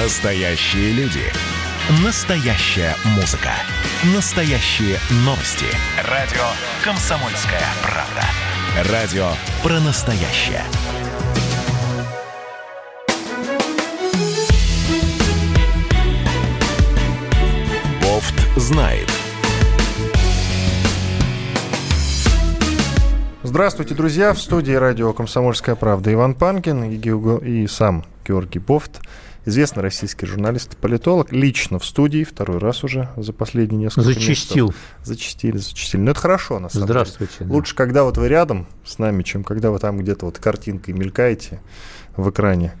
Настоящие люди. Настоящая музыка. Настоящие новости. Радио «Комсомольская правда». Радио про настоящее. Бофт знает. Здравствуйте, друзья! В студии радио «Комсомольская правда» Иван Панкин и, Георг- и сам Георгий Бофт, известный российский журналист и политолог, лично в студии, второй раз уже за последние несколько Зачистил. месяцев. Зачистили, зачистили. Но это хорошо, на самом Здравствуйте. деле. да. Лучше, когда вот вы рядом с нами, чем когда вы там где-то вот картинкой мелькаете в экране.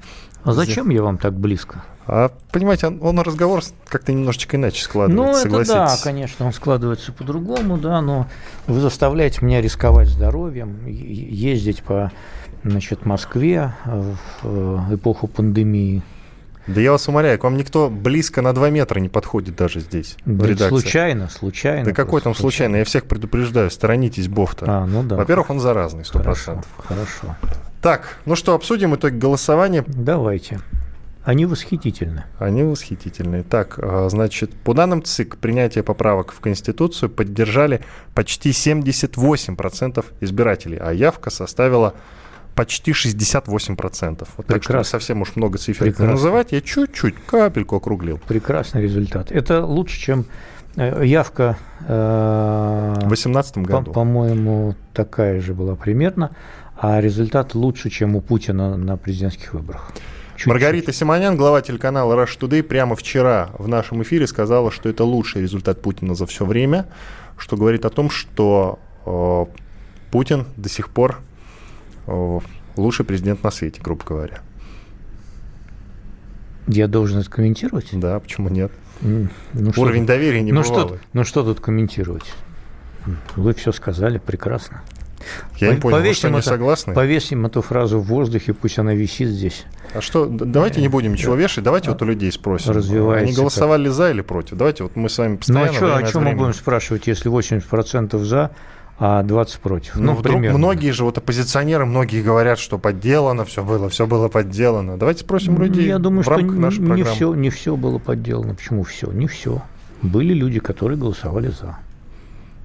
А зачем я вам так близко? А, понимаете, он, он разговор как-то немножечко иначе Ну, складывается, это да, согласитесь. конечно, он складывается по-другому, да, но вы заставляете меня рисковать здоровьем, ездить по значит, Москве в э, эпоху пандемии. Да я вас умоляю, к вам никто близко на 2 метра не подходит даже здесь, в Да редакции. случайно, случайно. Да какой там случайно? Я всех предупреждаю, сторонитесь Бофта. А, ну да. Во-первых, он заразный, 100%. хорошо, хорошо. Так, ну что, обсудим итоги голосования. Давайте. Они восхитительны. Они восхитительные. Так, а, значит, по данным ЦИК, принятие поправок в Конституцию поддержали почти 78% избирателей, а явка составила почти 68%. Вот так что совсем уж много цифр Прекрасно. называть, я чуть-чуть, капельку округлил. Прекрасный результат. Это лучше, чем э, явка. э, В 2018 По- году. По-моему, такая же была примерно, а результат лучше, чем у Путина на президентских выборах. Чуть-чуть. Маргарита Симонян, глава телеканала Rush Today, прямо вчера в нашем эфире сказала, что это лучший результат Путина за все время, что говорит о том, что э, Путин до сих пор лучший президент на свете, грубо говоря. Я должен это комментировать? Да, почему нет? Ну, что Уровень тут- доверия не ну, бывалый. что, ну что тут комментировать? Вы все сказали, прекрасно. Я не понял, вы повесим что, не это- согласны? Повесим эту фразу в воздухе, пусть она висит здесь. А что, давайте не будем ничего вешать, давайте вот у людей спросим. Развивается Они голосовали за или против? Давайте вот мы с вами Ну постоянно а что, о чем мы будем спрашивать, если 80% за, а 20 против? Ну, вдруг примерно. многие же, вот оппозиционеры, многие говорят, что подделано, все было, все было подделано. Давайте спросим Ну, людей Я думаю, в что рамках нашей не все, не все было подделано. Почему все? Не все. Были люди, которые голосовали за.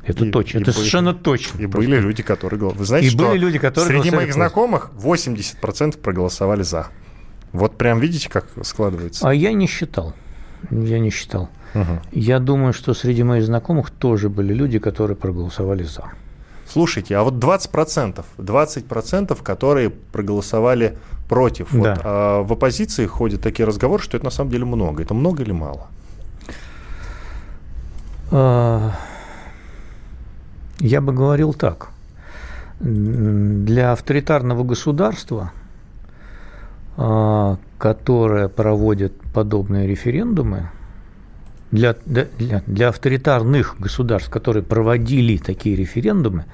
Это И- точно. и это были- совершенно точно. И Просто. были люди, которые голосовали. Вы знаете, И что были люди, которые среди моих против. знакомых 80% проголосовали за. Вот прям видите, как складывается? А я не считал. Я не считал. Мгм. Я думаю, что среди моих знакомых тоже были люди, которые проголосовали за. Слушайте, а вот 20%, 20%, которые проголосовали против. Вот, Да. а в оппозиции ходят такие разговоры, что это на самом деле много. Это много или мало? А, Я бы говорил так. Для авторитарного государства, а, которое проводит подобные референдумы, для, для, для- авторитарных государств, которые проводили такие референдумы,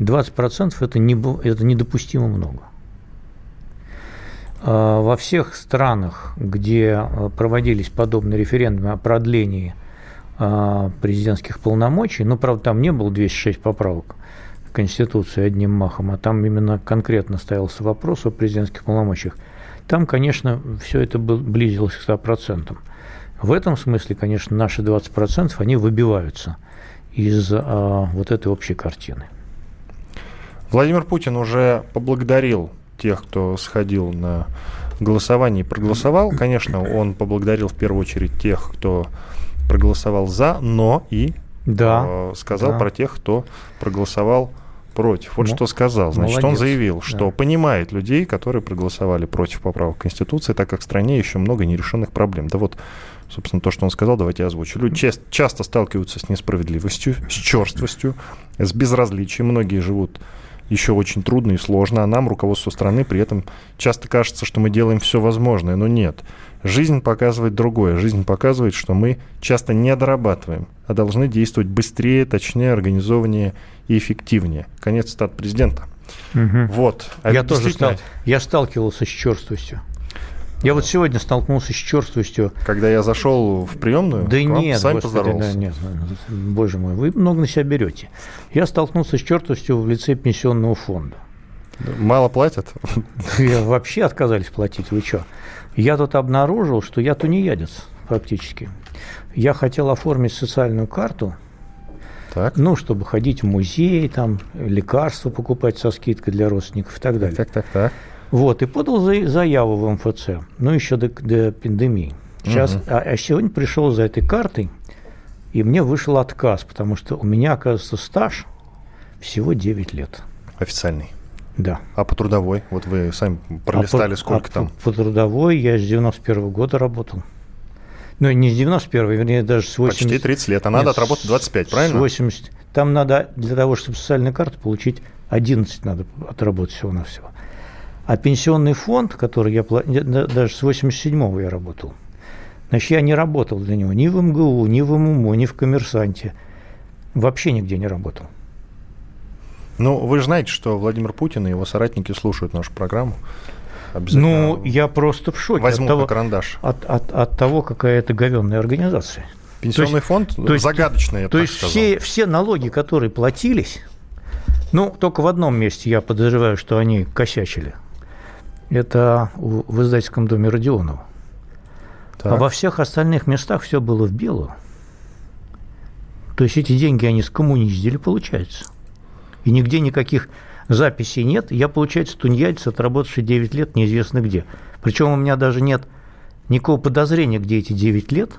20% это, не, это недопустимо много. А, Во всех странах, где а, проводились подобные референдумы о продлении а, президентских полномочий, ну, правда, там не было 206 поправок в Конституции одним махом, а там именно конкретно ставился вопрос о президентских полномочиях. Там, конечно, все это близилось к 100%. В этом смысле, конечно, наши 20% они выбиваются из а, вот этой общей картины. Владимир Путин уже поблагодарил тех, кто сходил на голосование и проголосовал. Конечно, он поблагодарил в первую очередь тех, кто проголосовал за, но и Да, э, сказал да. про тех, кто проголосовал против. Вот Мо- что сказал. Значит, он молодец, заявил, что да. понимает людей, которые проголосовали против поправок Конституции, так как в стране еще много нерешенных проблем. Да вот, собственно, то, что он сказал, давайте я озвучу. Люди чес- часто сталкиваются с несправедливостью, с черствостью, с безразличием. Многие живут еще очень трудно и сложно, а нам, руководству страны, при этом часто кажется, что мы делаем все возможное, но нет. Жизнь показывает другое. Жизнь показывает, что мы часто не дорабатываем, а должны действовать быстрее, точнее, организованнее и эффективнее. Конец цитат президента. Мгм. Вот. А я тоже стал, я сталкивался с черствостью. Я вот сегодня столкнулся с черствостью. Когда я зашел в приемную, Да нет, с вами господи, поздоровался. да, нет, боже мой, вы много на себя берете. Я столкнулся с черствостью в лице пенсионного фонда. Мало платят? Я вообще отказались платить, вы что? Я тут обнаружил, что я тунеядец фактически. Я хотел оформить социальную карту, так. ну, чтобы ходить в музей, там, лекарства покупать со скидкой для родственников и так далее. Так, так, так. Вот, и подал заяву в МФЦ, ну, еще до, до пандемии. Сейчас, угу. а, а сегодня пришел за этой картой, и мне вышел отказ, потому что у меня, оказывается, стаж всего 9 лет. Официальный? Да. А по трудовой? Вот вы сами пролистали, а сколько а там? По, по трудовой я с 91 -го года работал. Ну, не с 91 вернее, даже с 80... Почти 30 лет, а надо Нет, отработать 25, правильно? С 80. Там надо, для того, чтобы социальную карту получить, 11 надо отработать всего-навсего. А пенсионный фонд, который я даже с 87-го я работал, значит, я не работал для него ни в МГУ, ни в ММО, ни в Коммерсанте. Вообще нигде не работал. Ну, вы же знаете, что Владимир Путин и его соратники слушают нашу программу. Ну, я просто в шоке. Возьму от того, карандаш. От, от, от того, какая это говенная организация. Пенсионный то фонд то есть, загадочный, я То есть сказал. все, все налоги, которые платились, ну, только в одном месте я подозреваю, что они косячили. Это в издательском доме Родионова. Так. А во всех остальных местах все было в белую. То есть эти деньги они скоммуниздили, получается. И нигде никаких записей нет. Я, получается, тунеядец, отработавший 9 лет неизвестно где. Причем у меня даже нет никакого подозрения, где эти 9 лет,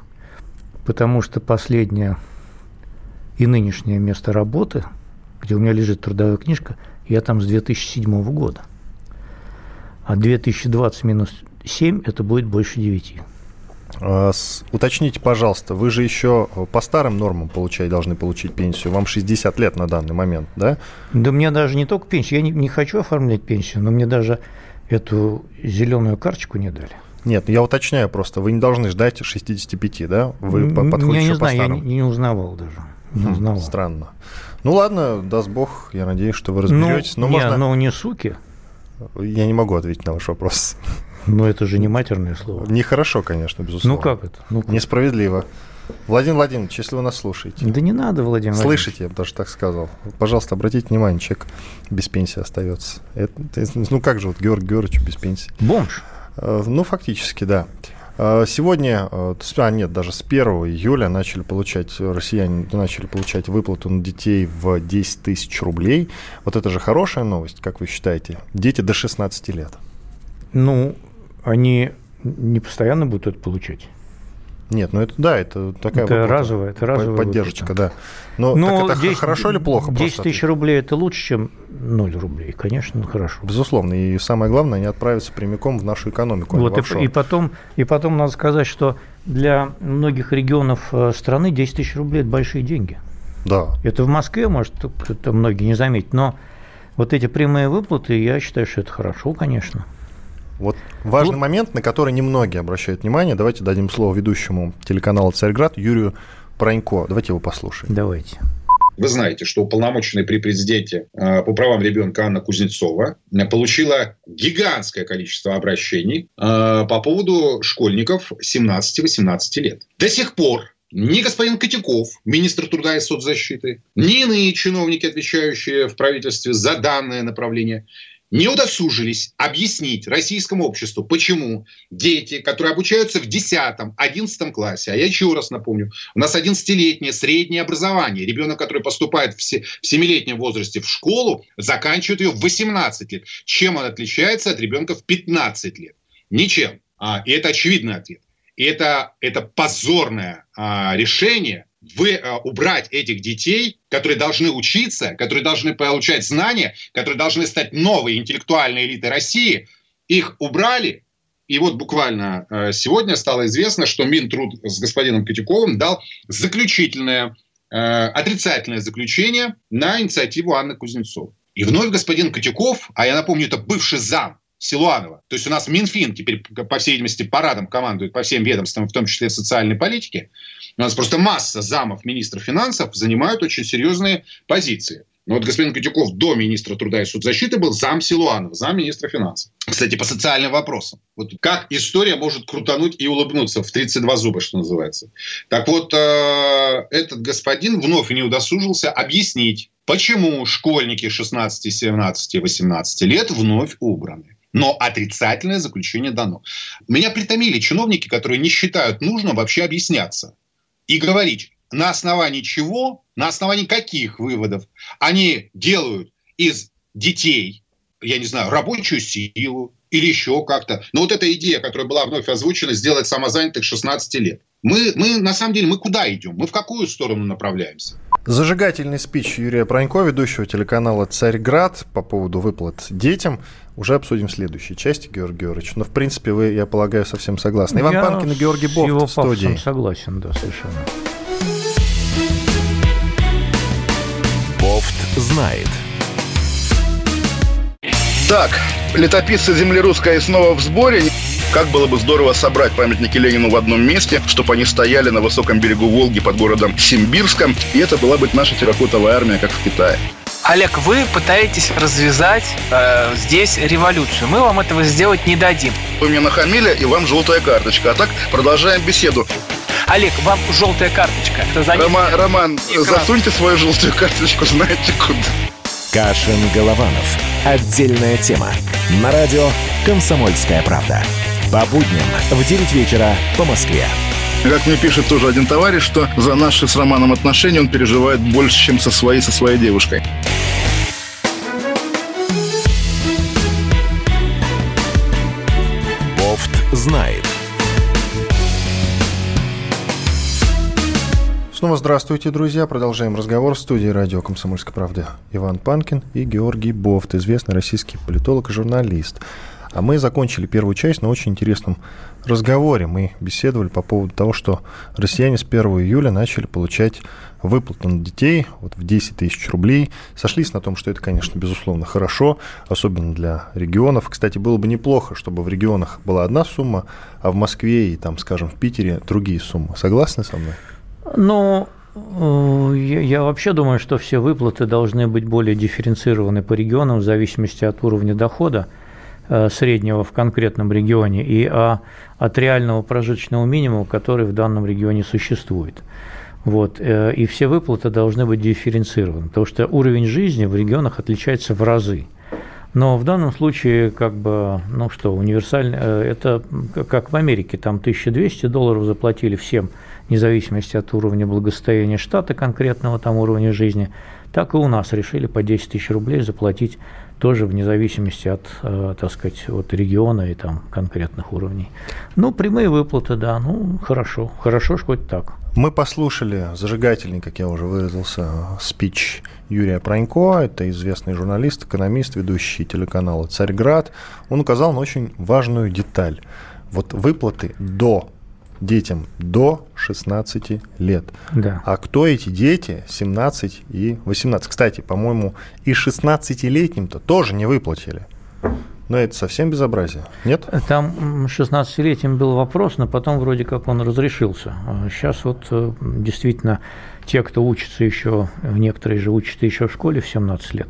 потому что последнее и нынешнее место работы, где у меня лежит трудовая книжка, я там с 2007 года. А 2020 минус 7 – это будет больше 9. А, уточните, пожалуйста, вы же еще по старым нормам получать, должны получить пенсию. Вам 60 лет на данный момент, да? Да мне даже не только пенсию. Я не, не хочу оформлять пенсию, но мне даже эту зеленую карточку не дали. Нет, я уточняю просто. Вы не должны ждать 65, да? Вы подходите Я не знаю, я не, не узнавал даже. Не хм, узнавал. Странно. Ну ладно, даст бог, я надеюсь, что вы разберетесь. Ну, но не, можно... но не суки. Я не могу ответить на ваш вопрос. Но это же не матерное слово. Нехорошо, конечно, безусловно. Ну как это? Ну, как? Несправедливо. Владимир Владимирович, если вы нас слушаете. Да не надо, Владимир Слышите, я бы даже так сказал. Пожалуйста, обратите внимание, человек без пенсии остается. Это, ну как же вот Георгий Георгиевич без пенсии? Бомж. Э, ну, фактически, да. Э, сегодня, э, а нет, даже с 1 июля начали получать, россияне начали получать выплату на детей в 10 тысяч рублей. Вот это же хорошая новость, как вы считаете? Дети до 16 лет. Ну, они не постоянно будут это получать. Нет, ну это да, это такая это разовая, это разовая поддержка, выплата. да. Но ну, так это 10, хорошо или плохо? 10 тысяч рублей это лучше, чем 0 рублей, конечно, хорошо. Безусловно, и самое главное, они отправятся прямиком в нашу экономику. А вот, и, и, потом, и потом надо сказать, что для многих регионов э, страны 10 тысяч рублей – это большие деньги. Да. Это в Москве, может, это многие не заметят, но вот эти прямые выплаты, я считаю, что это хорошо, конечно. Вот важный Тут... момент, на который немногие обращают внимание. Давайте дадим слово ведущему телеканала «Царьград» Юрию Пронько. Давайте его послушаем. Давайте. Вы знаете, что уполномоченная при президенте э, по правам ребенка Анна Кузнецова э, получила гигантское количество обращений э, по поводу школьников 17-18 лет. До сих пор ни господин Котяков, министр труда и соцзащиты, ни иные чиновники, отвечающие в правительстве за данное направление, не удосужились объяснить российскому обществу, почему дети, которые обучаются в 10-11 классе, а я еще раз напомню, у нас 11-летнее среднее образование, ребенок, который поступает в 7-летнем возрасте в школу, заканчивает ее в 18 лет. Чем он отличается от ребенка в 15 лет? Ничем. А, и это очевидный ответ. И это, это позорное а, решение вы, а, убрать этих детей, которые должны учиться, которые должны получать знания, которые должны стать новой интеллектуальной элитой России, их убрали. И вот буквально а, сегодня стало известно, что Минтруд с господином Котюковым дал заключительное, а, отрицательное заключение на инициативу Анны Кузнецовой. И вновь господин Котюков, а я напомню, это бывший зам Силуанова. То есть у нас Минфин теперь, по всей видимости, парадом командует по всем ведомствам, в том числе социальной политике. У нас просто масса замов министров финансов занимают очень серьезные позиции. Но вот господин Котюков до министра труда и соцзащиты был зам Силуанов, зам министра финансов. Кстати, по социальным вопросам. Вот как история может крутануть и улыбнуться в 32 зуба, что называется. Так вот, э, этот господин вновь не удосужился объяснить, почему школьники 16, 17, 18 лет вновь убраны. но отрицательное заключение дано. Меня притомили чиновники, которые не считают нужным вообще объясняться и говорить, на основании чего, на основании каких выводов они делают из детей, я не знаю, рабочую силу или еще как-то. Но вот эта идея, которая была вновь озвучена, сделать самозанятых 16 лет. Мы, мы на самом деле, мы куда идем? Мы в какую сторону направляемся? Зажигательный спич Юрия Пронько, ведущего телеканала «Царьград» по поводу выплат детям. Уже обсудим в следующей части, Георгий Георгиевич. Но, в принципе, вы, я полагаю, совсем согласны. Иван Я Панкин и Георгий Бофт его в студии. согласен, да, совершенно. Бофт знает. Так, летописцы земли русской снова в сборе. Как было бы здорово собрать памятники Ленину в одном месте, чтобы они стояли на высоком берегу Волги под городом Симбирском, и это была бы наша терракотовая армия, как в Китае. Олег, вы пытаетесь развязать э, здесь революцию. Мы вам этого сделать не дадим. Вы мне нахамили, и вам желтая карточка. А так продолжаем беседу. Олег, вам желтая карточка. Это за ней- Рома- Роман, Экран. засуньте свою желтую карточку, знаете куда. Кашин Голованов. Отдельная тема. На радио «Комсомольская правда». По будням в 9 вечера по Москве. Как мне пишет тоже один товарищ, что за наши с Романом отношения он переживает больше, чем со своей, со своей девушкой. Бофт знает. Снова здравствуйте, друзья. Продолжаем разговор в студии радио «Комсомольская правда». Иван Панкин и Георгий Бофт, известный российский политолог и журналист. А мы закончили первую часть на очень интересном разговоре. Мы беседовали по поводу того, что россияне с 1 июля начали получать выплаты на детей вот в 10 тысяч рублей. Сошлись на том, что это, конечно, безусловно, хорошо, особенно для регионов. Кстати, было бы неплохо, чтобы в регионах была одна сумма, а в Москве и, там, скажем, в Питере другие суммы. Согласны со мной? Ну, я, вообще думаю, что все выплаты должны быть более дифференцированы по регионам в зависимости от уровня дохода среднего в конкретном регионе и а, от реального прожиточного минимума, который в данном регионе существует. Вот, э, и все выплаты должны быть дифференцированы, потому что уровень жизни в регионах отличается в разы. Но в данном случае, как бы, ну что, универсально, э, это как в Америке, там 1200 долларов заплатили всем, вне зависимости от уровня благосостояния штата конкретного там уровня жизни, так и у нас решили по 10 тысяч рублей заплатить тоже вне зависимости от, э, так сказать, от региона и там конкретных уровней. Ну, прямые выплаты, да, ну, хорошо, хорошо, что хоть так. Мы послушали зажигательный, как я уже выразился, спич Юрия Пронько. Это известный журналист, экономист, ведущий телеканала «Царьград». Он указал на очень важную деталь. Вот выплаты до детям до 16 лет. Да. А кто эти дети 17 и 18? Кстати, по-моему, и 16-летним-то тоже не выплатили. Но это совсем безобразие, нет? Там м, 16-летним был вопрос, но потом вроде как он разрешился. Сейчас вот э, действительно те, кто учится еще, некоторые же учатся еще в школе в 17 лет.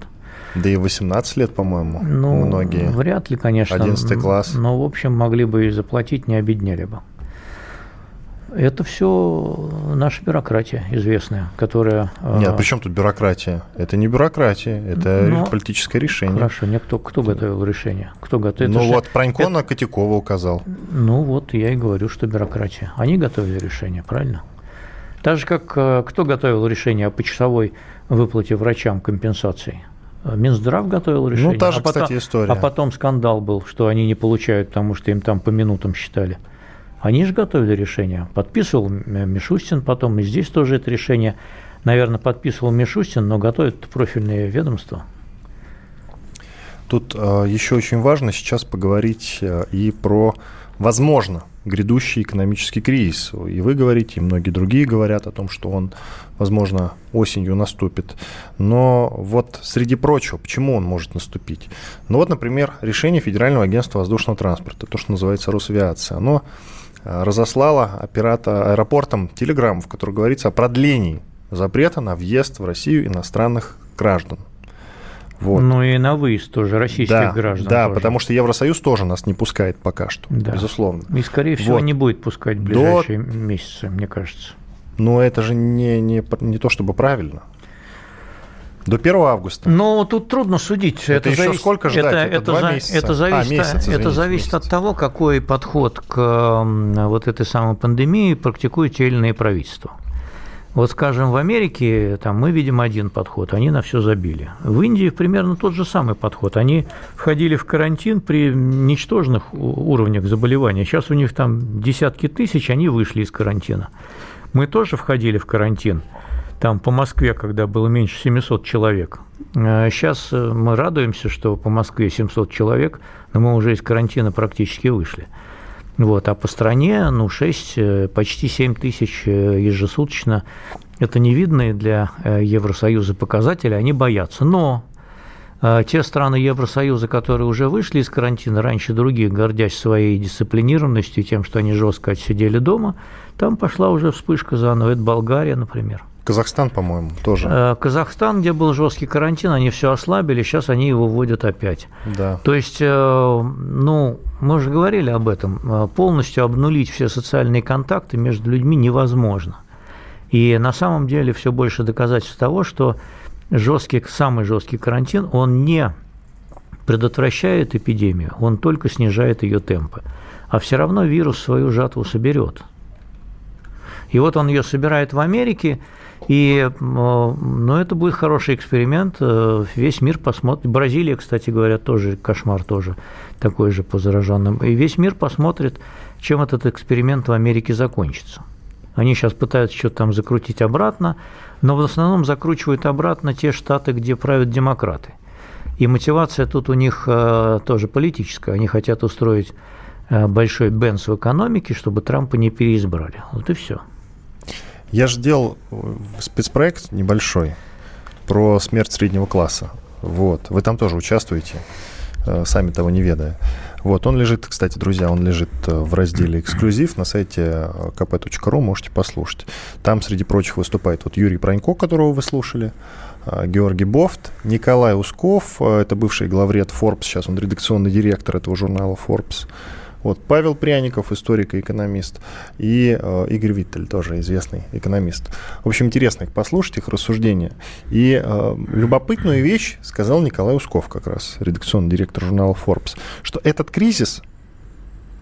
Да и 18 лет, по-моему, Ну, многие. вряд ли, конечно. 11 класс. Но, в общем, могли бы и заплатить, не обеднели бы. Это все наша бюрократия известная, которая... Нет, при чем тут бюрократия? Это не бюрократия, это Но- политическое решение. Хорошо, не кто, кто готовил решение? Кто готовил? Ну Это же- вот Пронько на Котякова указал. Ну вот я и говорю, что бюрократия. Они готовили решение, правильно? Так же, как э, кто готовил решение о почасовой выплате врачам компенсаций? Э, Минздрав готовил решение. Ну, та же, а потом, кстати, история. А потом скандал был, что они не получают, потому что им там по минутам считали. Они же готовили решение. Подписывал Мишустин потом, и здесь тоже это решение, наверное, подписывал Мишустин, но готовит профильные ведомства. Тут э, еще очень важно сейчас поговорить э, и про, возможно, грядущий экономический кризис. И вы говорите, и многие другие говорят о том, что он, возможно, осенью наступит. Но вот среди прочего, почему он может наступить? Ну вот, например, решение Федерального агентства воздушного транспорта, то, что называется Росавиация, оно разослало оператор, аэропортам телеграмму, в которой говорится о продлении запрета на въезд в Россию иностранных граждан. Вот. Ну и на выезд тоже российских да, граждан. Да, тоже. потому что Евросоюз тоже нас не пускает пока что, Да. безусловно. И, скорее всего, Вот. не будет пускать в До- ближайшие месяцы, мне кажется. Но это же не, не, не то чтобы правильно. До 1 августа. Ну, тут трудно судить. Это, это еще зависит, сколько ждать? Это, это, это, два за, месяца? это зависит, а, месяц, извините, это зависит месяц. от того, какой подход к вот этой самой пандемии практикуют те или иные правительства. Вот, скажем, в Америке там, мы видим один подход, они на все забили. В Индии примерно тот же самый подход. Они входили в карантин при ничтожных уровнях заболевания. Сейчас у них там десятки тысяч, они вышли из карантина. Мы тоже входили в карантин. Там по Москве, когда было меньше 700 человек. Сейчас мы радуемся, что по Москве 700 человек, но мы уже из карантина практически вышли. Вот, а по стране, ну, 6, почти 7 тысяч ежесуточно. Это невидные для Евросоюза показатели, они боятся. Но те страны Евросоюза, которые уже вышли из карантина раньше других, гордясь своей дисциплинированностью тем, что они жестко отсидели дома, там пошла уже вспышка заново. Это Болгария, например. Казахстан, по-моему, тоже. Казахстан, где был жесткий карантин, они все ослабили, сейчас они его вводят опять. Да. То есть, ну, мы уже говорили об этом, полностью обнулить все социальные контакты между людьми невозможно. И на самом деле все больше доказательств того, что жесткий, самый жесткий карантин, он не предотвращает эпидемию, он только снижает ее темпы. А все равно вирус свою жатву соберет. И вот он ее собирает в Америке, и ну, это будет хороший эксперимент. Весь мир посмотрит. Бразилия, кстати говоря, тоже кошмар тоже такой же по зараженным. И весь мир посмотрит, чем этот эксперимент в Америке закончится. Они сейчас пытаются что-то там закрутить обратно, но в основном закручивают обратно те штаты, где правят демократы. И мотивация тут у них тоже политическая. Они хотят устроить большой бенс в экономике, чтобы Трампа не переизбрали. Вот и все. Я же делал спецпроект небольшой про смерть среднего класса. Вот. Вы там тоже участвуете, сами того не ведая. Вот, он лежит, кстати, друзья, он лежит в разделе «Эксклюзив» на сайте kp.ru, можете послушать. Там, среди прочих, выступает вот Юрий Пронько, которого вы слушали, Георгий Бофт, Николай Усков, это бывший главред Forbes, сейчас он редакционный директор этого журнала Forbes, вот, Павел Пряников, историк и экономист, и э, Игорь Виттель, тоже известный экономист. В общем, интересно их послушать, их рассуждения. И э, любопытную вещь сказал Николай Усков, как раз, редакционный директор журнала Forbes, что этот кризис,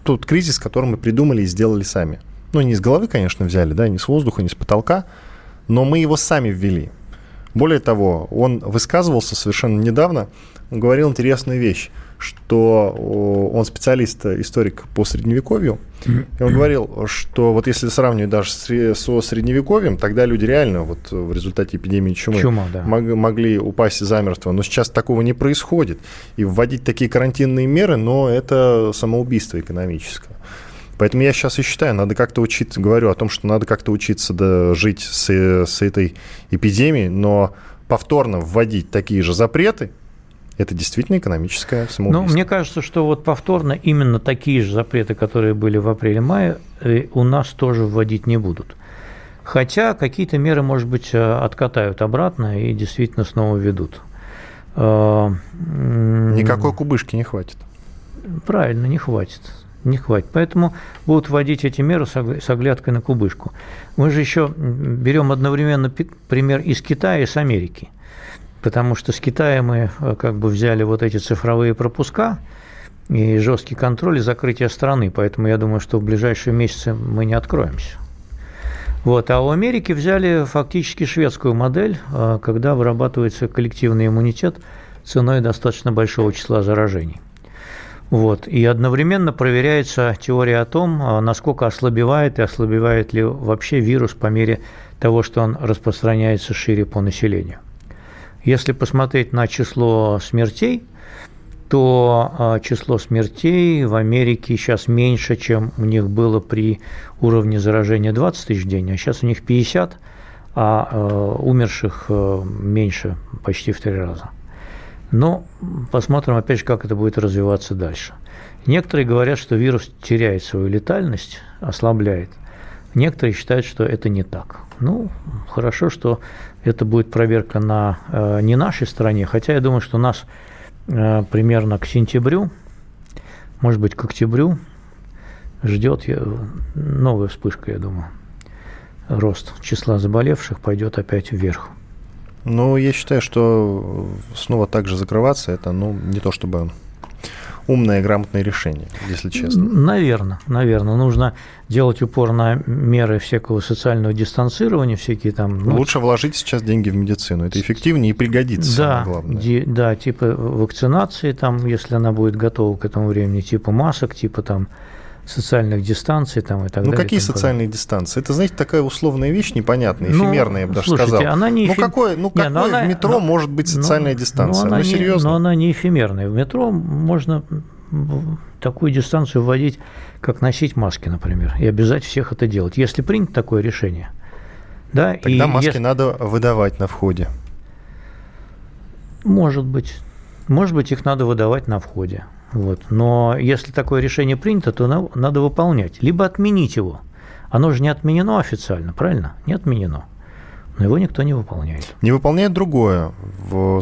тот кризис, который мы придумали и сделали сами. Ну, не из головы, конечно, взяли, да, не с воздуха, не с потолка, но мы его сами ввели. Более того, он высказывался совершенно недавно, он говорил интересную вещь что он специалист, историк по средневековью, и он говорил, что вот если сравнивать даже со средневековьем, тогда люди реально вот в результате эпидемии чумы Чума, да. могли упасть замертво, но сейчас такого не происходит. И вводить такие карантинные меры, но это самоубийство экономическое. Поэтому я сейчас и считаю, надо как-то учиться, говорю о том, что надо как-то учиться да, жить с, с этой эпидемией, но повторно вводить такие же запреты, это действительно экономическое самоубийство. Ну, мне кажется, что вот повторно именно такие же запреты, которые были в апреле-мае, у нас тоже вводить не будут. Хотя какие-то меры, может быть, откатают обратно и действительно снова ведут. Никакой кубышки не хватит. Правильно, не хватит. Не хватит. Поэтому будут вводить эти меры с оглядкой на кубышку. Мы же еще берем одновременно пример из Китая и с Америки потому что с Китая мы как бы взяли вот эти цифровые пропуска и жесткий контроль и закрытие страны, поэтому я думаю, что в ближайшие месяцы мы не откроемся. Вот. А у Америки взяли фактически шведскую модель, когда вырабатывается коллективный иммунитет ценой достаточно большого числа заражений. Вот. И одновременно проверяется теория о том, насколько ослабевает и ослабевает ли вообще вирус по мере того, что он распространяется шире по населению. Если посмотреть на число смертей, то число смертей в Америке сейчас меньше, чем у них было при уровне заражения 20 тысяч в день, а сейчас у них 50, а умерших меньше почти в три раза. Но посмотрим, опять же, как это будет развиваться дальше. Некоторые говорят, что вирус теряет свою летальность, ослабляет. Некоторые считают, что это не так. Ну, хорошо, что это будет проверка на э, не нашей стороне, хотя я думаю, что нас э, примерно к сентябрю, может быть, к октябрю ждет новая вспышка, я думаю. Рост числа заболевших пойдет опять вверх. Ну, я считаю, что снова так же закрываться, это, ну, не то чтобы умное и грамотное решение, если честно. Наверное, наверное. Нужно делать упор на меры всякого социального дистанцирования, всякие там... Ну, Лучше вложить сейчас деньги в медицину. Это эффективнее и пригодится, да, главное. Ди, да, типа вакцинации, там, если она будет готова к этому времени, типа масок, типа там социальных дистанций там и так ну, далее. Ну, какие социальные дистанции? Это, знаете, такая условная вещь непонятная, ну, эфемерная, я бы даже слушайте, сказал. Она не ну, эфи... какое, ну, какое не, в она, метро но, может быть социальная но, дистанция? Но ну, серьезно? Не, но она не эфемерная. В метро можно такую дистанцию вводить, как носить маски, например, и обязать всех это делать, если принято такое решение. Да, Тогда и маски если... надо выдавать на входе. Может быть. Может быть, их надо выдавать на входе. Вот. Но если такое решение принято, то надо выполнять. Либо отменить его. Оно же не отменено официально, правильно? Не отменено но его никто не выполняет. Не выполняет другое.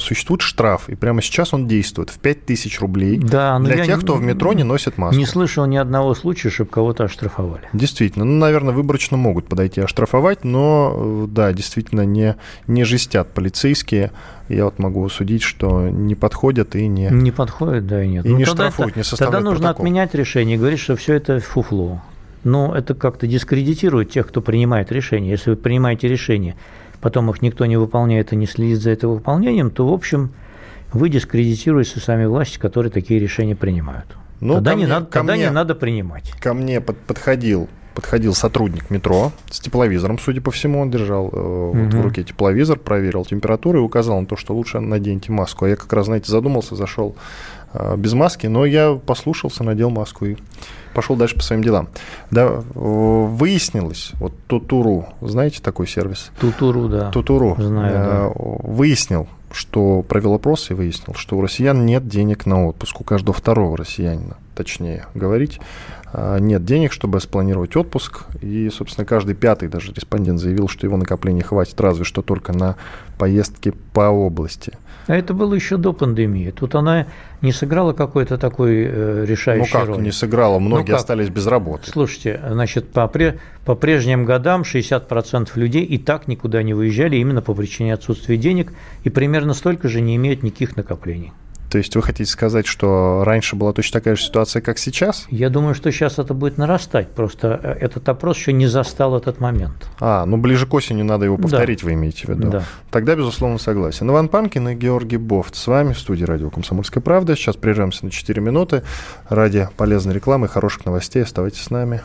Существует штраф, и прямо сейчас он действует в 5000 рублей да, для тех, кто в метро не носит маску. Не слышал ни одного случая, чтобы кого-то оштрафовали. Действительно. Ну, наверное, выборочно могут подойти оштрафовать, но, да, действительно не, не жестят полицейские. Я вот могу судить, что не подходят и не... Не подходят, да, и нет. И ну, не штрафуют, это, не составляют Тогда нужно протокол. отменять решение и говорить, что все это фуфло. Но это как-то дискредитирует тех, кто принимает решение. Если вы принимаете решение потом их никто не выполняет и не следит за это выполнением, то, в общем, вы дискредитируете сами власти, которые такие решения принимают. Ну, тогда не, мне, надо, тогда мне, не надо принимать. Ко мне под, подходил подходил сотрудник метро с тепловизором, судя по всему, он держал э, угу. вот в руке тепловизор, проверил температуру и указал на то, что лучше наденьте маску. А я как раз, знаете, задумался, зашел без маски, но я послушался, надел маску и пошел дальше по своим делам. Да, выяснилось, вот Тутуру, знаете такой сервис? Тутуру, да. Тутуру. Знаю, да. Выяснил, что провел опрос и выяснил, что у россиян нет денег на отпуск, у каждого второго россиянина, точнее говорить, а, нет денег, чтобы спланировать отпуск. И, собственно, каждый пятый даже респондент заявил, что его накоплений хватит разве что только на поездки по области. А это было еще до пандемии. Тут она не сыграла какой-то такой э, решающей Ну как роли. не сыграла? Многие ну остались без работы. Слушайте, значит, по, пре, по прежним годам 60% людей и так никуда не выезжали именно по причине отсутствия денег, и примерно столько же не имеют никаких накоплений. То есть вы хотите сказать, что раньше была точно такая же ситуация, как сейчас? Я думаю, что сейчас это будет нарастать. Просто э, этот опрос еще не застал этот момент. А, ну ближе к осени надо его повторить, да. вы имеете в виду? Да. Тогда, безусловно, согласен. Иван Панкин и Георгий Бофт с вами в студии радио «Комсомольская правда». Сейчас прервемся на 4 минуты. Ради полезной рекламы и хороших новостей оставайтесь с нами.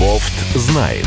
Бофт знает.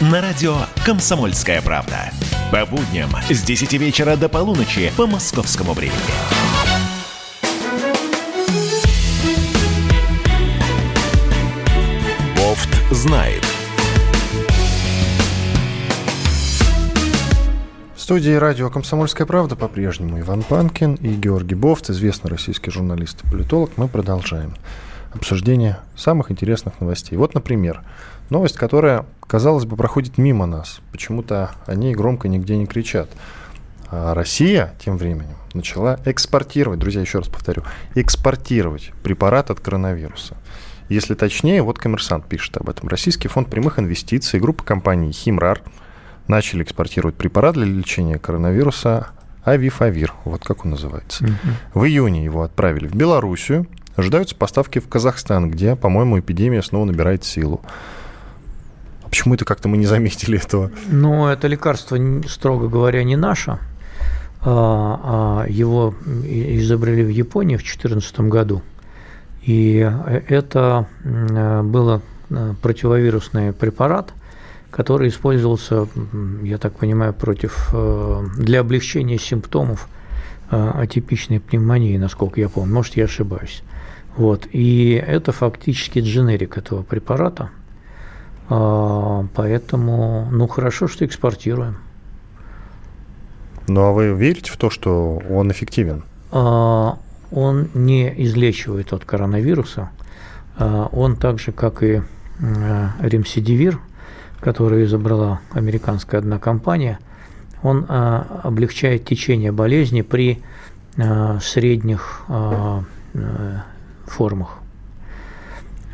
На радио «Комсомольская правда». По будням с 10 вечера до полуночи по московскому времени. Бофт знает. В студии радио «Комсомольская правда» по-прежнему Иван Панкин и Георгий Бофт, известный российский журналист и политолог. Мы продолжаем обсуждение самых интересных новостей. Вот, например, новость, которая, казалось бы, проходит мимо нас. Почему-то о ней громко нигде не кричат. А Россия тем временем начала экспортировать, друзья, еще раз повторю, экспортировать препарат от коронавируса. Если точнее, вот коммерсант пишет об этом. Российский фонд прямых инвестиций, группа компаний «Химрар» начали экспортировать препарат для лечения коронавируса Авифавир, вот как он называется. Mm-hmm. В июне его отправили в Белоруссию, ожидаются поставки в Казахстан, где, по-моему, эпидемия снова набирает силу. Почему это как-то мы не заметили этого? Ну, это лекарство, строго говоря, не наше. А, а его изобрели в Японии в 2014 году. И это был противовирусный препарат, который использовался, я так понимаю, против, для облегчения симптомов атипичной пневмонии, насколько я помню. Может, я ошибаюсь. Вот. И это фактически дженерик этого препарата. А, поэтому, ну, хорошо, что экспортируем. Ну, а вы верите в то, что он эффективен? А, он не излечивает от коронавируса. А, он так же, как и ремсидивир, который изобрела американская одна компания, он облегчает течение болезни при средних формах.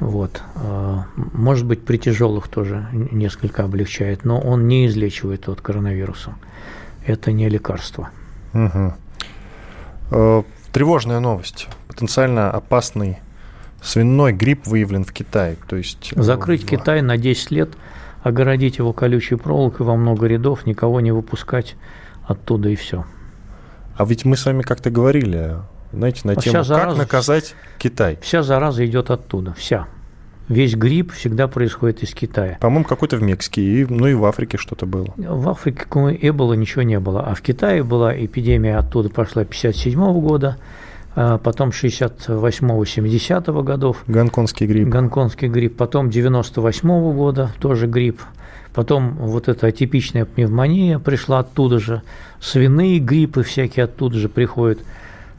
Вот. Может быть, при тяжелых тоже несколько облегчает, но он не излечивает от коронавируса это не лекарство. Угу. Тревожная новость. Потенциально опасный свиной грипп выявлен в Китае. То есть э, Закрыть в... Китай на 10 лет, огородить его колючей проволокой во много рядов, никого не выпускать оттуда и все. А ведь мы с вами как-то говорили, знаете, на а тему, зараза, как наказать Китай. Вся зараза идет оттуда, вся весь грипп всегда происходит из Китая. По-моему, какой-то в Мексике, и, ну и в Африке что-то было. В Африке Эбола ничего не было, а в Китае была эпидемия оттуда пошла 57 года, а потом 68-70 годов. Гонконгский грипп. Гонконгский грипп, потом 98 -го года тоже грипп. Потом вот эта атипичная пневмония пришла оттуда же, свиные гриппы всякие оттуда же приходят –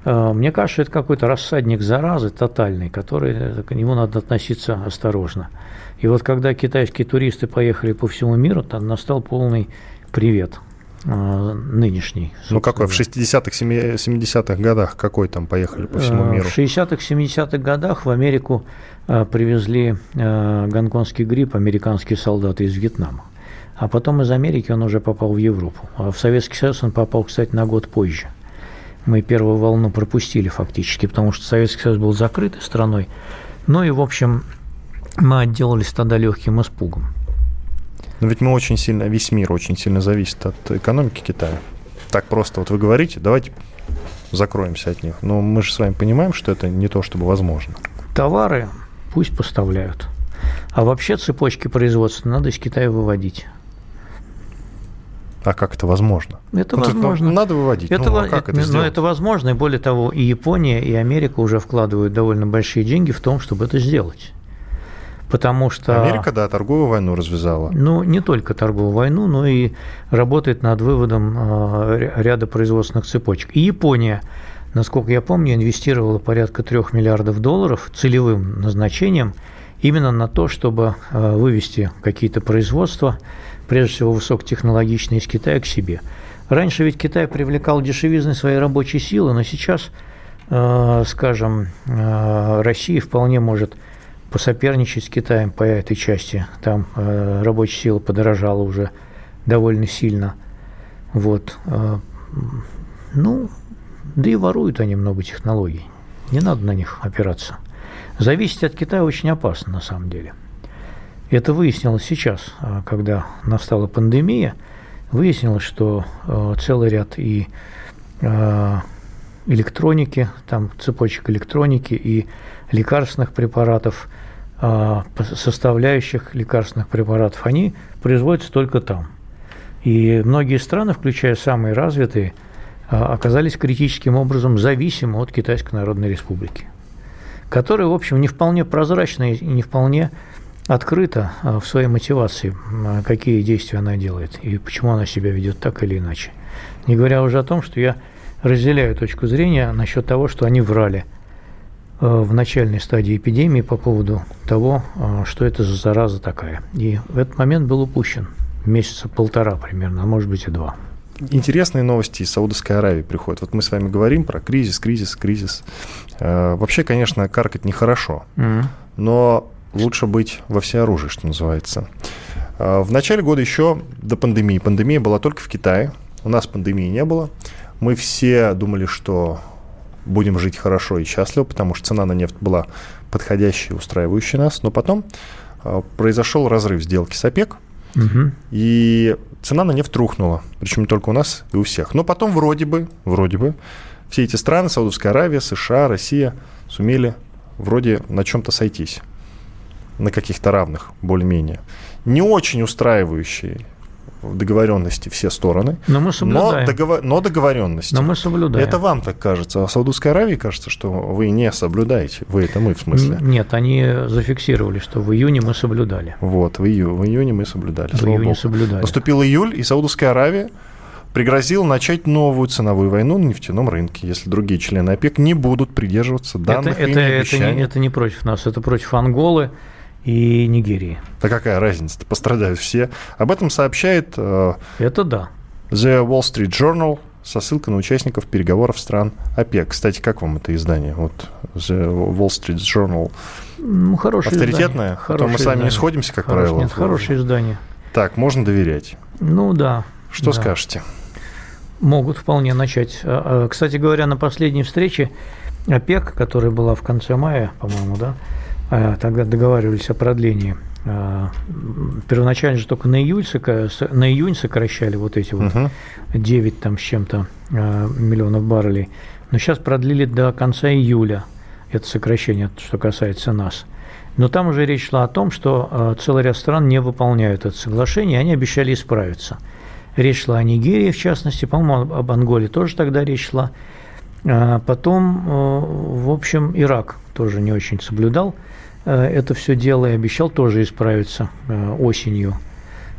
мне кажется, это какой-то рассадник заразы тотальный, который, э, к нему надо относиться осторожно. И вот когда китайские туристы поехали по всему миру, там настал полный привет э, нынешний. Ну какой, в 60-х, 70-х годах какой там поехали по всему миру? В 60-х, 70-х годах в Америку привезли гонконгский грипп американские солдаты из Вьетнама. А потом из Америки он уже попал в Европу. А в Советский Союз он попал, кстати, на год позже – мы первую волну пропустили фактически, потому что Советский Союз был закрытой страной. Ну и, в общем, мы отделались тогда легким испугом. Но ведь мы очень сильно, весь мир очень сильно зависит от экономики Китая. Так просто вот вы говорите, давайте закроемся от них. Но мы же с вами понимаем, что это не то, чтобы возможно. Товары пусть поставляют. А вообще цепочки производства надо из Китая выводить. А как это возможно? Это ну, возможно. Ну, надо выводить. Это, ну, а как это, это Но это возможно, и более того, и Япония, и Америка уже вкладывают довольно большие деньги в том, чтобы это сделать. Потому что... Америка, да, торговую войну развязала. Ну, не только торговую войну, но и работает над выводом э, ряда производственных цепочек. И Япония, насколько я помню, инвестировала порядка трех миллиардов долларов целевым назначением именно на то, чтобы э, вывести какие-то производства прежде всего высокотехнологичные из Китая к себе. Раньше ведь Китай привлекал дешевизной своей рабочей силы, но сейчас, э, скажем, э, Россия вполне может посоперничать с Китаем по этой части. Там рабочая сила подорожала уже довольно сильно. Вот. Ну, да и воруют они много технологий. Не надо на них опираться. Зависеть от Китая очень опасно на самом деле. Это выяснилось сейчас, а, когда настала пандемия. Выяснилось, что а, целый ряд и а, электроники, там цепочек электроники и лекарственных препаратов, составляющих лекарственных препаратов, они производятся только там. И многие страны, включая самые развитые, оказались критическим образом зависимы от Китайской Народной Республики, которая, в общем, не вполне прозрачная и не вполне открыто а, в своей мотивации, какие действия она делает и почему она себя ведет так или иначе. Не говоря уже о том, что я разделяю точку зрения насчет того, что они врали а, в начальной стадии эпидемии по поводу того, что это за зараза такая. И в этот момент был упущен месяца полтора примерно, а может быть и два. Интересные новости из Саудовской Аравии приходят. Вот мы с вами говорим про кризис, кризис, кризис. Вообще, конечно, каркать нехорошо. Mm-hmm. Но лучше быть во всеоружии, что называется. А, в начале года еще до пандемии. Пандемия была только в Китае. У нас пандемии не было. Мы все думали, что будем жить хорошо и счастливо, потому что цена на нефть была подходящая, устраивающая нас. Но потом а, произошел разрыв сделки с ОПЕК, угу. и цена на нефть рухнула. Причем не только у нас и у всех. Но потом вроде бы, вроде бы, все эти страны, Саудовская Аравия, США, Россия, сумели вроде на чем-то сойтись на каких-то равных, более-менее. Не очень устраивающий в договоренности все стороны. Но мы соблюдаем. Но, договор... но договоренности. Но мы соблюдаем. Это вам так кажется. А Саудовской Аравии кажется, что вы не соблюдаете. Вы это мы, в смысле. Нет, они зафиксировали, что в июне мы соблюдали. Вот, в, ию... в июне мы соблюдали. В июне Богу. соблюдали. Наступил июль, и Саудовская Аравия пригрозил начать новую ценовую войну на нефтяном рынке, если другие члены ОПЕК не будут придерживаться данных это, это, это, не, это не против нас, это против Анголы и Нигерии. Да какая разница? Пострадают все. Об этом сообщает... Э, это да. The Wall Street Journal со ссылкой на участников переговоров стран ОПЕК. Кстати, как вам это издание? Вот The Wall Street Journal. Ну, хорошее Авторитетное? Издание. Хорошее а то мы с вами издание. не сходимся, как Хорош, правило. Нет, хорошее издание. Так, можно доверять? Ну да. Что да. скажете? Могут вполне начать. А, а, кстати говоря, на последней встрече ОПЕК, которая была в конце мая, по-моему, да, тогда договаривались о продлении. Первоначально же только на июль, на июнь сокращали вот эти вот uh 9 там с чем-то миллионов баррелей. Но сейчас продлили до конца июля это сокращение, что касается нас. Но там уже речь шла о том, что целый ряд стран не выполняют это соглашение, и они обещали исправиться – Речь шла о Нигерии, в частности, по-моему, об Анголе тоже тогда речь шла. А потом, в общем, Ирак тоже не очень соблюдал это все дело и обещал тоже исправиться э, осенью.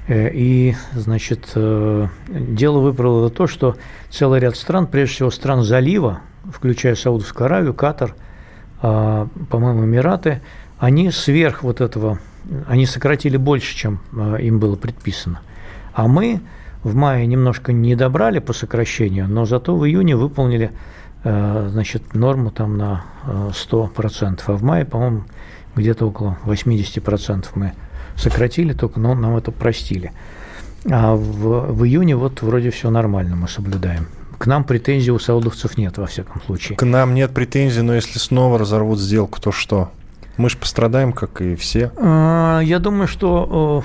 И, значит, дело выправило то, что целый ряд стран, прежде всего стран залива, включая Саудовскую Аравию, Катар, по-моему, Эмираты, они сверх вот этого, они сократили больше, чем им было предписано. А мы в мае немножко не добрали по сокращению, но зато в июне выполнили э, значит, норму там на 100%, э, а в мае, по-моему, где-то около 80% мы сократили, только но нам это простили. А в, в июне вот вроде все нормально мы соблюдаем. К нам претензий у саудовцев нет, во всяком случае. К нам нет претензий, но если снова разорвут сделку, то что? Мы же пострадаем, как и все. А, я думаю, что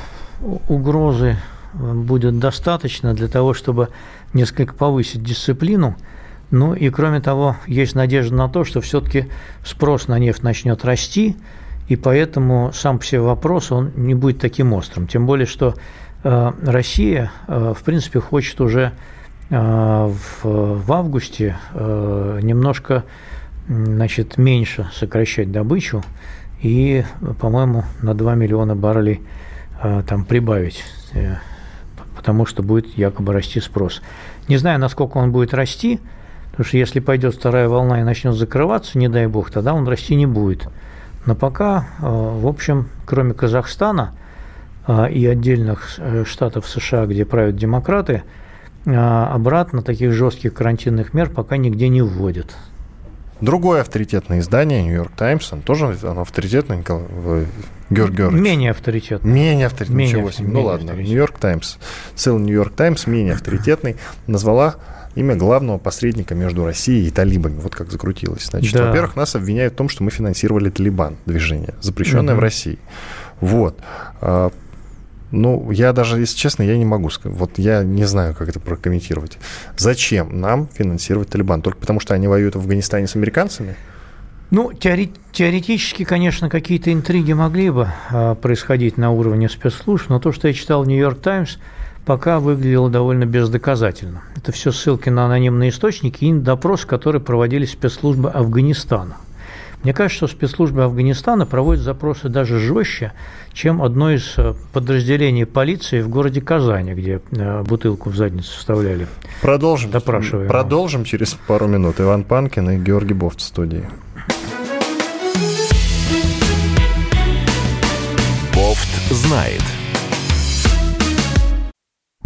угрозы будет достаточно для того, чтобы несколько повысить дисциплину. Ну и кроме того, есть надежда на то, что все-таки спрос на нефть начнет расти, и поэтому сам по себе вопрос он не будет таким острым. Тем более, что э, Россия, э, в принципе, хочет уже э, в, августе немножко значит, меньше сокращать добычу и, по-моему, на 2 миллиона баррелей там прибавить потому что будет якобы расти спрос. Не знаю, насколько он будет расти, потому что если пойдет вторая волна и начнет закрываться, не дай бог, тогда он расти не будет. Но пока, э, в общем, кроме Казахстана э, и отдельных э, штатов США, где правят демократы, обратно таких жестких карантинных мер пока нигде не вводят. Другое авторитетное издание, Нью-Йорк Таймс, тоже оно авторитетное, Николай Георг Менее авторитетный. Менее авторитетный, менее, ничего себе. Ну ладно, Нью-Йорк Таймс, целый Нью-Йорк Таймс, менее авторитетный, назвала имя главного посредника между Россией и талибами. Вот как закрутилось. Значит, да. во-первых, нас обвиняют в том, что мы финансировали Талибан, движение, запрещенное угу. в России. Вот. А, ну, я даже, если честно, я не могу сказать. Вот я не знаю, как это прокомментировать. Зачем нам финансировать Талибан? Только потому, что они воюют в Афганистане с американцами? Ну, теоретически, конечно, какие-то интриги могли бы а, происходить на уровне спецслужб, но то, что я читал в «Нью-Йорк Таймс», пока выглядело довольно бездоказательно. Это все ссылки на анонимные источники и допросы, которые проводили спецслужбы Афганистана. Мне кажется, что спецслужбы Афганистана проводят запросы даже жестче, чем одно из э, подразделений полиции в городе Казани, где э, бутылку в задницу вставляли. Продолжим. Продолжим через пару минут. Иван Панкин и Георгий Бофт в студии. Бофт знает.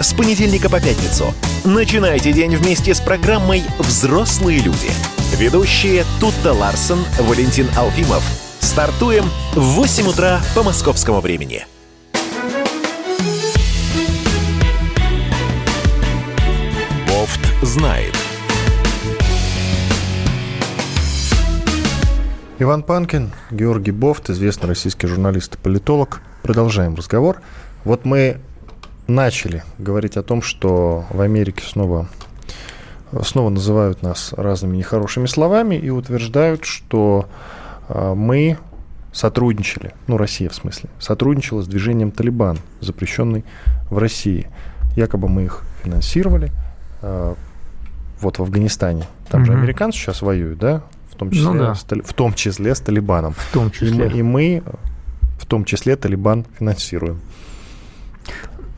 С понедельника по пятницу. Начинайте день вместе с программой «Взрослые люди». Ведущие Тутта Ларсон, Валентин Алфимов. Стартуем в 8 утра по московскому времени. знает. Иван Панкин, Георгий Бофт, известный российский журналист и политолог. Продолжаем разговор. Вот мы начали говорить о том, что в Америке снова, снова называют нас разными нехорошими словами и утверждают, что а, мы сотрудничали, ну, Россия в смысле, сотрудничала с движением «Талибан», запрещенный в России. Якобы мы их финансировали, а, вот в Афганистане. Там угу. же американцы сейчас воюют, да? В том числе, ну, да. с, в том числе с Талибаном. В том числе. И мы, и мы в том числе Талибан финансируем.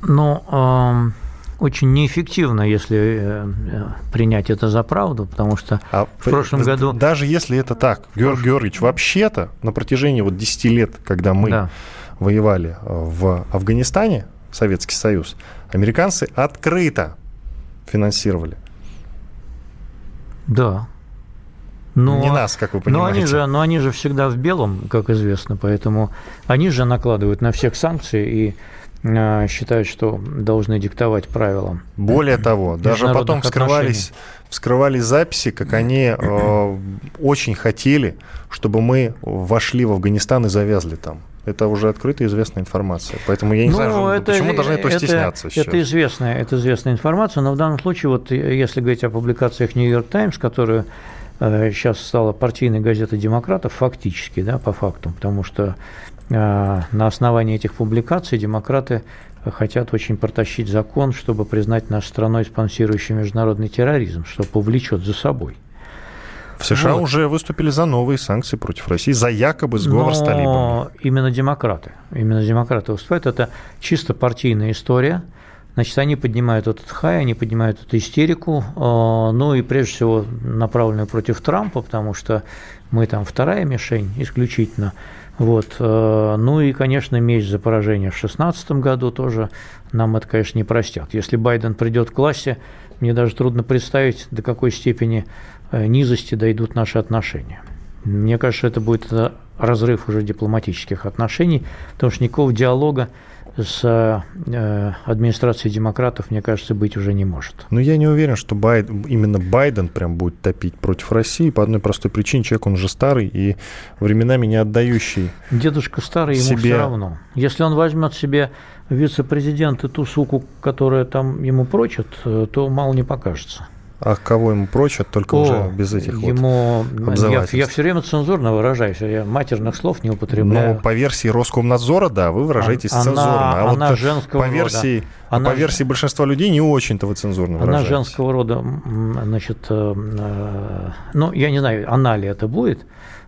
Ну, э, очень неэффективно, если э, принять это за правду, потому что а в прошлом году... Даже если это так, Георгий Георгиевич, вообще-то на протяжении вот 10 лет, когда мы да. воевали в Афганистане, Советский Союз, американцы открыто финансировали. Да, но, не нас, как вы понимаете. Но они, же, но они же всегда в белом, как известно, поэтому они же накладывают на всех санкции и э, считают, что должны диктовать правила. Более того, даже потом вскрывались, вскрывались записи, как они э, очень хотели, чтобы мы вошли в Афганистан и завязли там. Это уже открытая известная информация. Поэтому я не ну, знаю, это, почему должны этого это, стесняться сейчас. Это известная, это известная информация, но в данном случае, вот если говорить о публикациях Нью-Йорк Таймс, которую сейчас стала партийной газетой демократов фактически, да, по факту, потому что э, на основании этих публикаций демократы хотят очень протащить закон, чтобы признать нашу страной спонсирующей международный терроризм, что повлечет за собой. В США вот. уже выступили за новые санкции против России, за якобы сговор Но с талибами. Именно демократы. Именно демократы выступают. Это чисто партийная история – Значит, они поднимают этот хай, они поднимают эту истерику, а, ну и прежде всего направленную против Трампа, потому что мы там вторая мишень исключительно. Вот. А, ну и, конечно, меч за поражение в 2016 году тоже нам это, конечно, не простят. Если Байден придет к классе, мне даже трудно представить, до какой степени э, низости дойдут наши отношения. Мне кажется, это будет разрыв уже дипломатических отношений, потому что никакого диалога с э, администрацией демократов, мне кажется, быть уже не может. Но ну, я не уверен, что Байден, именно Байден прям будет топить против России по одной простой причине. Человек, он же старый и временами не отдающий Дедушка старый, ему себе... все равно. Если он возьмет себе вице-президент и ту суку, которая там ему прочит, э, то мало не покажется. А кого ему прочат, только О, уже без этих ему, вот я, я все время цензурно выражаюсь, я матерных слов не употребляю. Но по версии Роскомнадзора, да, вы выражаетесь она, цензурно. А она вот женского по версии, рода. Она, по версии большинства людей не очень-то вы цензурно выражаетесь. Она женского рода, значит, э, э, ну, я не знаю, она ли это будет,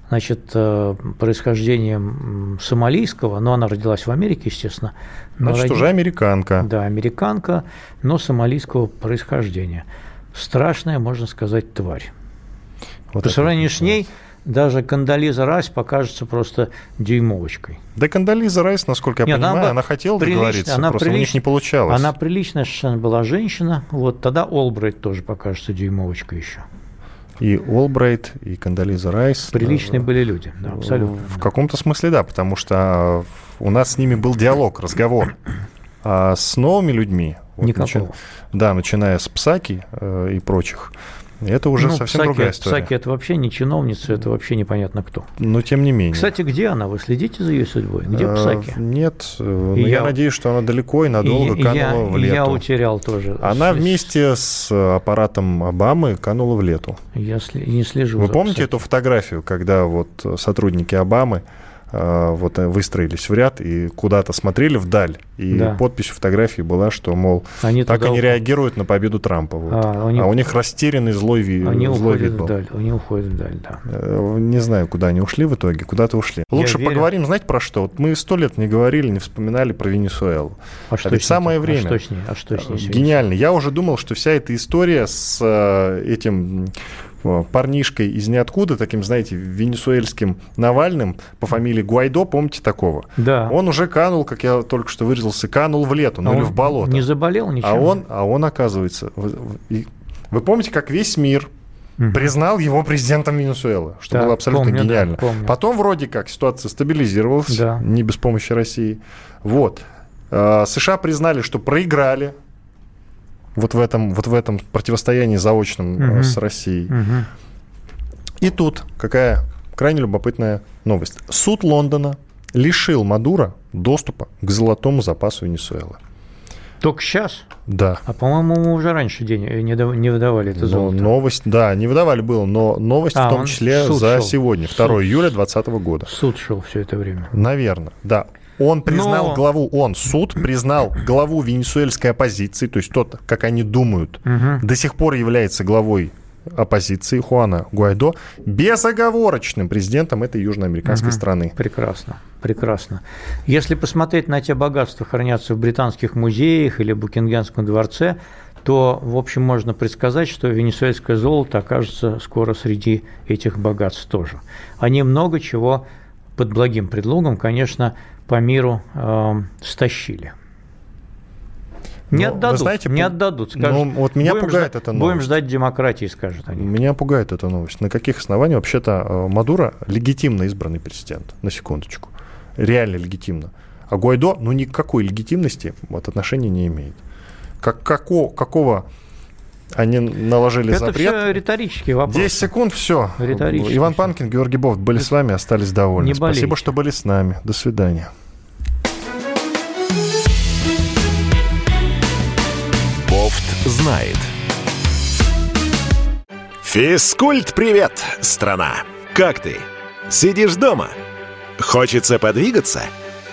значит, э, происхождением сомалийского, но она родилась в Америке, естественно. Значит, роди... уже американка. Да, американка, но сомалийского происхождения страшная, можно сказать, тварь. Вот По сравнению с ней даже Кандализа Райс покажется просто дюймовочкой. Да Кандализа Райс, насколько я Нет, понимаю, она, она хотела прилично, договориться, она просто прилич... у них не получалось. Она приличная совершенно была женщина, вот тогда Олбрайт тоже покажется дюймовочкой еще. И Олбрайт, и Кандализа Райс. Приличные э, были люди, да, абсолютно. В да. каком-то смысле, да, потому что у нас с ними был диалог, разговор. А с новыми людьми вот Никакого. Начи... Да, начиная с Псаки э, и прочих. Это уже ну, совсем Псаки, другая история. Псаки это вообще не чиновница, это вообще непонятно кто. Но тем не менее. Кстати, где она? Вы следите за ее судьбой? Где э, Псаки? Нет, э, но я, я надеюсь, что она далеко и надолго и, канула я, в лету. Я утерял тоже. Она вместе с аппаратом Обамы канула в лету. Я не слежу. Вы помните Псаки? эту фотографию, когда вот сотрудники Обамы а, вот э, выстроились в ряд и куда-то смотрели вдаль, и да. подпись фотографии была, что, мол, они так они реагируют на победу Трампа. Вот. А, у них, а у них растерянный злой, ви... они злой вид был. Вдаль, они уходят вдаль, да. Э, не знаю, куда они ушли в итоге, куда-то ушли. Я Лучше верю. поговорим, знаете, про что? Вот мы сто лет не говорили, не вспоминали про Венесуэлу. А, что ведь самое а время. А что с ней? А что с ней Гениально. Я уже думал, что вся эта история с э, этим парнишкой из ниоткуда, таким, знаете, венесуэльским Навальным по фамилии Гуайдо, помните такого? Да. Он уже канул, как я только что выразился, канул в лету, ну а или в болото. Не заболел ничего? А он, а он оказывается... Вы, вы помните, как весь мир угу. признал его президентом Венесуэлы, что да, было абсолютно помню, гениально. Да, помню. Потом вроде как ситуация стабилизировалась, да. не без помощи России. Вот. А, США признали, что проиграли вот в этом, вот в этом противостоянии заочном угу. с Россией. Угу. И тут какая крайне любопытная новость. Суд Лондона лишил Мадура доступа к золотому запасу Венесуэлы. Только сейчас? Да. А, по-моему, мы уже раньше день не, не выдавали это золото. Но новость, да, не выдавали было, но новость а, в том числе за шел. сегодня, 2 суд. июля 2020 года. Суд шел все это время. Наверное, да. Он признал Но... главу, он, суд, признал главу венесуэльской оппозиции, то есть тот, как они думают, угу. до сих пор является главой оппозиции Хуана Гуайдо безоговорочным президентом этой южноамериканской угу. страны. Прекрасно, прекрасно. Если посмотреть на те богатства, хранятся в британских музеях или Букингемском дворце, то, в общем, можно предсказать, что венесуэльское золото окажется скоро среди этих богатств тоже. Они много чего под благим предлогом, конечно, по миру э, стащили. Не Но, отдадут, знаете, не отдадут. Скажут, ну, вот меня будем пугает ждать, эта новость. Будем ждать демократии, скажут они. Меня пугает эта новость. На каких основаниях вообще-то э, Мадуро легитимно избранный президент? На секундочку. Реально легитимно. А Гуайдо, ну, никакой легитимности от отношения не имеет. Как, како, какого они наложили Это запрет. Это все риторический вопрос. 10 секунд, все. Иван Панкин, Георгий Бофт были с вами, остались довольны. Не Спасибо, что были с нами. До свидания. знает. Физкульт-привет, страна! Как ты? Сидишь дома? Хочется подвигаться?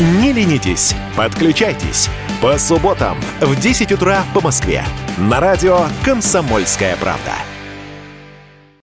Не ленитесь, подключайтесь. По субботам в 10 утра по Москве. На радио «Комсомольская правда».